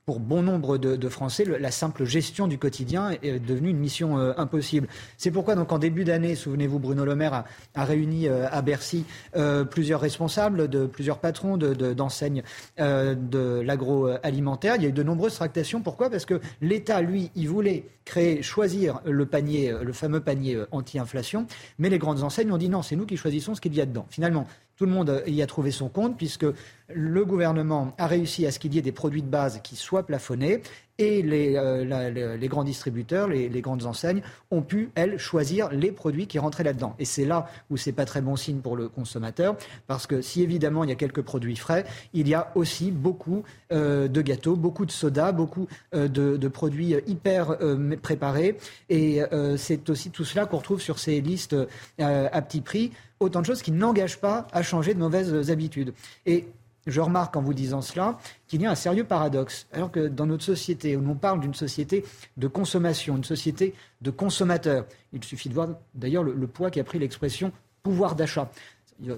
pour bon nombre de, Français, la simple gestion du quotidien est devenue une mission euh, impossible. C'est pourquoi, donc, en début d'année, souvenez-vous, Bruno Le Maire a, réuni euh, à Bercy euh, plusieurs responsables, de plusieurs patrons d'enseignes de, l'agroalimentaire. Il y a eu de nombreuses tractations. Pourquoi? Parce que l'État, lui, il voulait créer, choisir le panier, le fameux panier anti-inflation, mais les grandes enseignes ont dit non, c'est nous qui choisissons ce qu'il y a dedans. Finalement, tout le monde y a trouvé son compte puisque le gouvernement a réussi à ce qu'il y ait des produits de base qui soient plafonnés et les, euh, grands distributeurs, les, grandes enseignes ont pu, elles, choisir les produits qui rentraient là-dedans. Et c'est là où c'est pas très bon signe pour le consommateur, parce que si évidemment il y a quelques produits frais, il y a aussi beaucoup euh, de gâteaux, beaucoup de sodas, beaucoup euh, de, produits hyper préparés. Et c'est aussi tout cela qu'on retrouve sur ces listes à petit prix autant de choses qui n'engagent pas à changer de mauvaises habitudes. Et je remarque en vous disant cela qu'il y a un sérieux paradoxe. Alors que dans notre société, où on parle d'une société de consommation, une société de consommateurs, il suffit de voir d'ailleurs le, poids qui a pris l'expression pouvoir d'achat.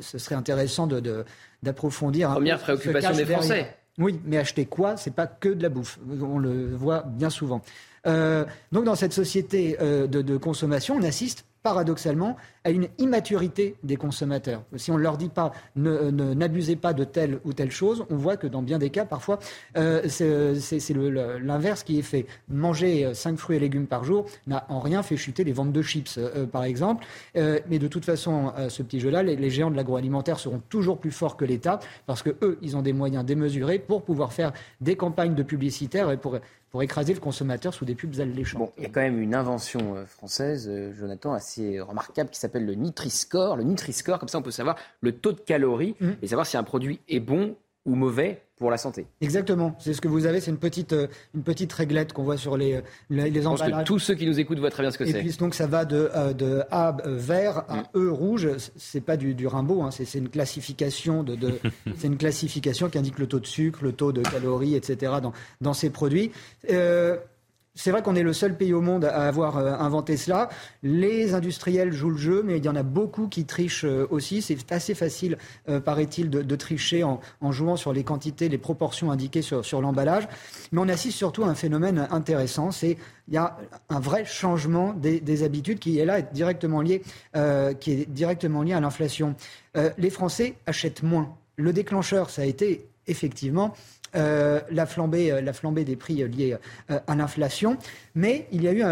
Ce serait intéressant d'approfondir. De, Première préoccupation des Français. Oui, mais acheter quoi? C'est pas que de la bouffe. On le voit bien souvent. Euh, donc dans cette société euh, de, consommation, on assiste paradoxalement à une immaturité des consommateurs. Si on ne leur dit pas n'abusez pas de telle ou telle chose, on voit que dans bien des cas, parfois, euh, c'est l'inverse qui est fait. Manger cinq fruits et légumes par jour n'a en rien fait chuter les ventes de chips, par exemple. mais de toute façon, ce petit jeu-là, les, géants de l'agroalimentaire seront toujours plus forts que l'État parce que eux, ils ont des moyens démesurés pour pouvoir faire des campagnes de publicitaires et pour pour écraser le consommateur sous des pubs alléchantes. Bon, il y a quand même une invention euh, française, euh, Jonathan, remarquable qui s'appelle le Nutri-Score. Le Nutri-Score, comme ça on peut savoir le taux de calories mmh. et savoir si un produit est bon ou mauvais pour la santé. Exactement, c'est ce que vous avez, c'est une petite, euh, une petite réglette qu'on voit sur les, les, les Je pense que tous ceux qui nous écoutent voient très bien ce que c'est. Et puis donc ça va de, euh, de A vert à mm. E rouge, c'est pas du, du Rimbaud, hein, c'est une classification de, de [laughs] c'est une classification qui indique le taux de sucre, le taux de calories, etc. dans, dans ces produits. Euh, c'est vrai qu'on est le seul pays au monde à avoir euh, inventé cela. Les industriels jouent le jeu, mais il y en a beaucoup qui trichent euh, aussi. C'est assez facile, euh, paraît-il, de, tricher en, jouant sur les quantités, les proportions indiquées sur, l'emballage. Mais on assiste surtout à un phénomène intéressant. C'est il y a un vrai changement des, habitudes qui est là directement lié, qui est directement lié à l'inflation. les Français achètent moins. Le déclencheur, ça a été effectivement euh, la, flambée, euh, la flambée des prix liés euh, à l'inflation, mais il y a eu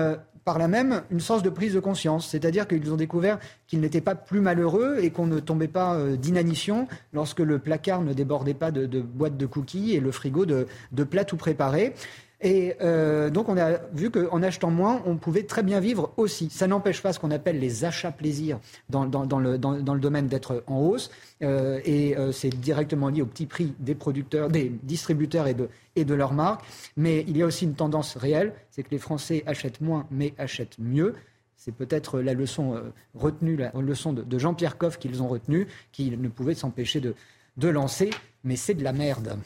par là même une sorte de prise de conscience, c'est-à-dire qu'ils ont découvert qu'ils n'étaient pas plus malheureux et qu'on ne tombait pas d'inanition lorsque le placard ne débordait pas de, boîtes de cookies et le frigo de, de plats tout préparés. Et euh, donc, on a vu qu'en achetant moins, on pouvait très bien vivre aussi. Ça n'empêche pas ce qu'on appelle les achats plaisirs dans, le, domaine d'être en hausse. Euh, et euh, c'est directement lié au petit prix des producteurs, des distributeurs et de, et de leurs marques. Mais il y a aussi une tendance réelle, c'est que les Français achètent moins, mais achètent mieux. C'est peut-être la leçon retenue, la leçon de, Jean-Pierre Coff qu'ils ont retenue, qu'ils ne pouvaient s'empêcher de, de lancer. Mais c'est de la merde.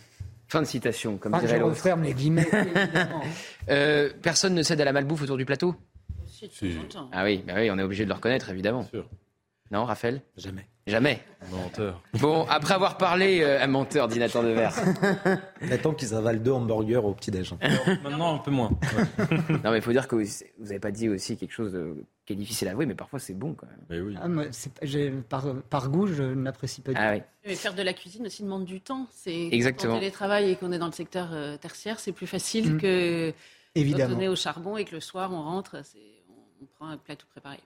Fin de citation, comme dirait l'autre. Je referme les guillemets. [laughs] euh, personne ne cède à la malbouffe autour du plateau si, Ah oui, bah oui, on est obligé de le reconnaître, évidemment. Sûr. Non, Raphaël? Jamais. Jamais? Menteur. Bon, après avoir parlé, euh, un menteur, dit Nathan Devers. Nathan qu'ils avalent deux hamburgers au petit-déj. Maintenant, un peu moins. [laughs] non, mais il faut dire que vous n'avez pas dit aussi quelque chose qui est difficile à avouer, mais parfois c'est bon quand même. Mais oui. Ah, par, goût, je n'apprécie pas du ah, Oui. Mais faire de la cuisine aussi demande du temps. C'est Exactement. Quand on télétravaille et qu'on est dans le secteur euh, tertiaire, c'est plus facile mm. que Évidemment. quand on est au charbon et que le soir on rentre, on prend un plat tout préparé.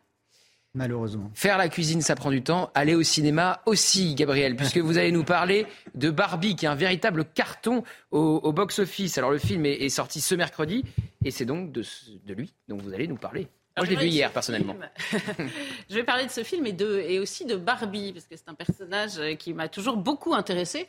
Malheureusement. Faire la cuisine, ça prend du temps. Aller au cinéma aussi, Gabriel, puisque vous allez nous parler de Barbie, qui est un véritable carton au, box-office. Alors le film est, sorti ce mercredi, et c'est donc de, lui dont vous allez nous parler. Moi, je l'ai vu hier, personnellement. [laughs] je vais parler de ce film et, de, et aussi de Barbie, parce que c'est un personnage qui m'a toujours beaucoup intéressé.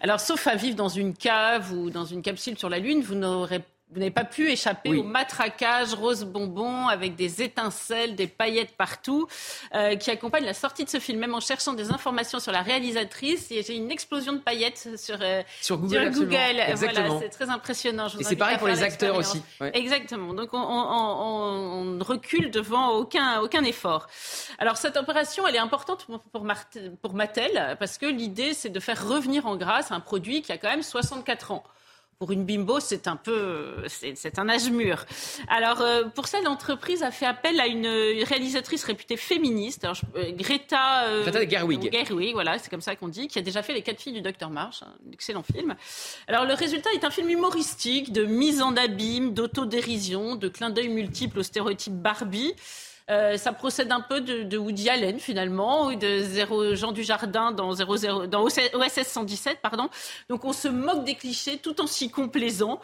Alors, sauf à vivre dans une cave ou dans une capsule sur la Lune, vous n'aurez vous n'avez pas pu échapper au matraquage rose bonbon avec des étincelles, des paillettes partout, euh, qui accompagne la sortie de ce film. Même en cherchant des informations sur la réalisatrice, j'ai une explosion de paillettes sur, euh, sur Google. Voilà, c'est très impressionnant. Et c'est pareil pour les acteurs aussi. Exactement. Donc on, recule devant aucun, aucun effort. Alors cette opération, elle est importante pour, pour Mattel parce que l'idée, c'est de faire revenir en grâce un produit qui a quand même 64 ans. Pour une bimbo, c'est un peu, c'est un âge mûr. Alors, euh, pour ça, l'entreprise a fait appel à une réalisatrice réputée féministe, alors, euh, Greta, euh, Greta Gerwig. Gerwig, voilà, c'est comme ça qu'on dit, qui a déjà fait Les quatre filles du Docteur March, un excellent film. Alors, le résultat est un film humoristique, de mise en abîme, d'autodérision, de clin d'œil multiples au stéréotype Barbie. Euh, ça procède un peu de, Woody Allen finalement, ou de Jean Dujardin dans, 00, dans OSS 117. Pardon. Donc on se moque des clichés tout en s'y complaisant.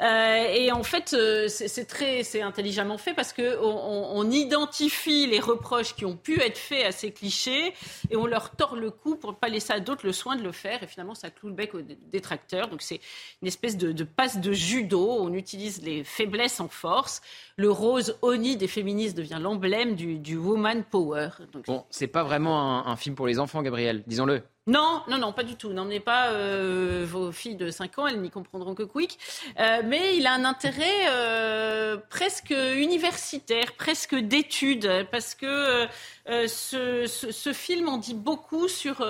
Euh, et en fait, euh, c'est très, c'est intelligemment fait parce que on, identifie les reproches qui ont pu être faits à ces clichés et on leur tord le cou pour ne pas laisser à d'autres le soin de le faire. Et finalement, ça cloue le bec aux détracteurs. Donc c'est une espèce de, passe de judo. On utilise les faiblesses en force. Le rose oni des féministes devient l'emblème du, du woman power. Donc, bon, c'est pas vraiment un, film pour les enfants, Gabriel, disons-le. Non, non, non, pas du tout. N'emmenez pas euh, vos filles de 5 ans, elles n'y comprendront que quick. Euh, mais il a un intérêt euh, presque universitaire, presque d'étude, parce que ce, ce, film en dit beaucoup sur,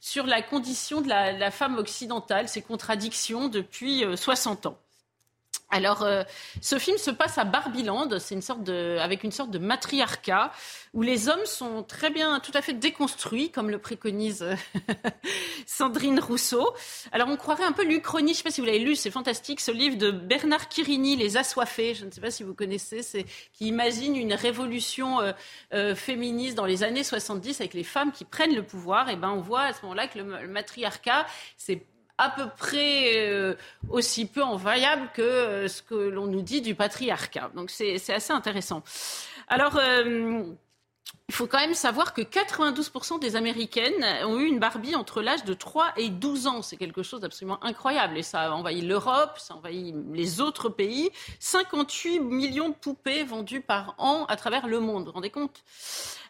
sur la condition de la, la femme occidentale, ses contradictions depuis 60 ans. Alors, euh, ce film se passe à Barbiland, c'est une sorte de, avec une sorte de matriarcat où les hommes sont très bien, tout à fait déconstruits, comme le préconise euh, [laughs] Sandrine Rousseau. Alors, on croirait un peu l'Uchronie, je ne sais pas si vous l'avez lu, c'est fantastique, ce livre de Bernard Quirini, Les Assoiffés, je ne sais pas si vous connaissez, c'est qui imagine une révolution euh, féministe dans les années 70 avec les femmes qui prennent le pouvoir. Et ben, on voit à ce moment-là que le, le matriarcat, c'est à peu près euh, aussi peu envoyable que euh, ce que l'on nous dit du patriarcat. Donc c'est assez intéressant. Alors, euh, il faut quand même savoir que 92% des Américaines ont eu une Barbie entre l'âge de 3 et 12 ans. C'est quelque chose d'absolument incroyable. Et ça a envahi l'Europe, ça a envahi les autres pays. 58 millions de poupées vendues par an à travers le monde. Vous vous rendez compte?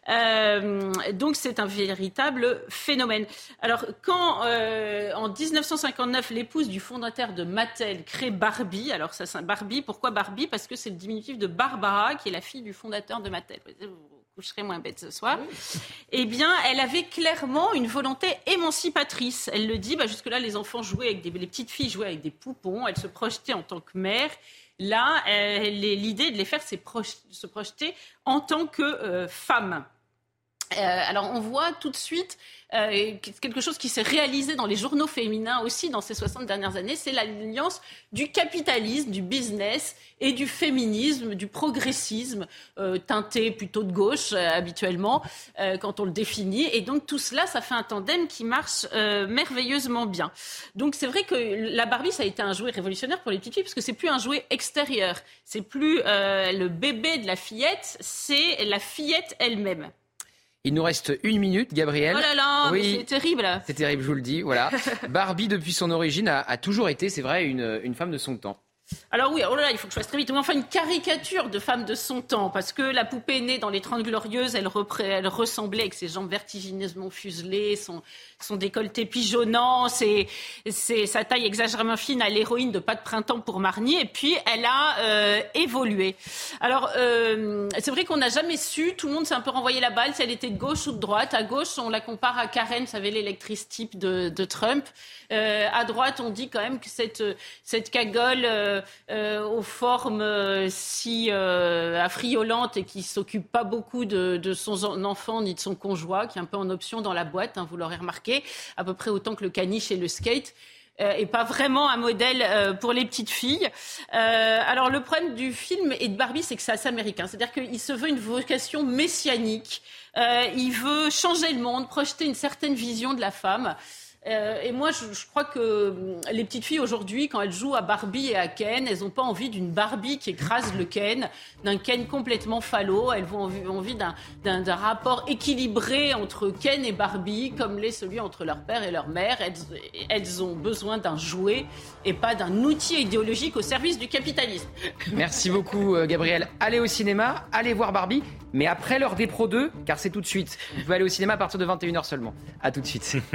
Euh, donc c'est un véritable phénomène. Alors quand euh, en 1959 l'épouse du fondateur de Mattel crée Barbie, alors ça c'est Barbie, pourquoi Barbie? Parce que c'est le diminutif de Barbara qui est la fille du fondateur de Mattel. Coucherez moins bête ce soir. Eh bien, elle avait clairement une volonté émancipatrice. Elle le dit, bah, jusque-là, les enfants jouaient avec des, les petites filles jouaient avec des poupons. Elle se projetait en tant que mère. Là, l'idée de les faire, c'est se projeter en tant que euh, femme. Euh, alors on voit tout de suite euh, quelque chose qui s'est réalisé dans les journaux féminins aussi dans ces 60 dernières années, c'est l'alliance du capitalisme, du business et du féminisme, du progressisme, euh, teinté plutôt de gauche habituellement quand on le définit. Et donc tout cela, ça fait un tandem qui marche merveilleusement bien. Donc c'est vrai que la Barbie, ça a été un jouet révolutionnaire pour les petites filles parce que c'est plus un jouet extérieur, c'est plus le bébé de la fillette, c'est la fillette elle-même. Il nous reste une minute, Gabriel. Oh là là, oui, c'est terrible. C'est terrible, je vous le dis. Voilà. [laughs] Barbie, depuis son origine, a, toujours été, c'est vrai, une femme de son temps. Alors oui, oh là là, il faut que je fasse très vite. Enfin, une caricature de femme de son temps, parce que la poupée née dans les Trente Glorieuses, elle, ressemblait avec ses jambes vertigineusement fuselées, son, décolleté pigeonnant, sa taille exagérément fine à l'héroïne de Pas de printemps pour Marnier, et puis elle a euh, évolué. Alors, euh, c'est vrai qu'on n'a jamais su, tout le monde s'est un peu renvoyé la balle, si elle était de gauche ou de droite. À gauche, on la compare à Karen, vous savez, l'électrice type de, Trump. Euh, à droite, on dit quand même que cette, cette cagole aux formes si affriolantes et qui s'occupe pas beaucoup de, de, son enfant ni de son conjoint, qui est un peu en option dans la boîte, hein, vous l'aurez remarqué, à peu près autant que le caniche et le skate. et pas vraiment un modèle pour les petites filles. alors le problème du film et de Barbie, c'est que c'est assez américain. C'est-à-dire qu'il se veut une vocation messianique. il veut changer le monde, projeter une certaine vision de la femme. Euh, et moi, je, crois que hum, les petites filles aujourd'hui, quand elles jouent à Barbie et à Ken, elles n'ont pas envie d'une Barbie qui écrase le Ken, d'un Ken complètement falot. Elles ont envie d'un rapport équilibré entre Ken et Barbie, comme l'est celui entre leur père et leur mère. Elles, elles ont besoin d'un jouet et pas d'un outil idéologique au service du capitalisme. [laughs] Merci beaucoup, euh, Gabriel. Allez au cinéma, allez voir Barbie, mais après l'heure des Pro 2, car c'est tout de suite. Vous pouvez aller au cinéma à partir de 21h seulement. À tout de suite. [laughs]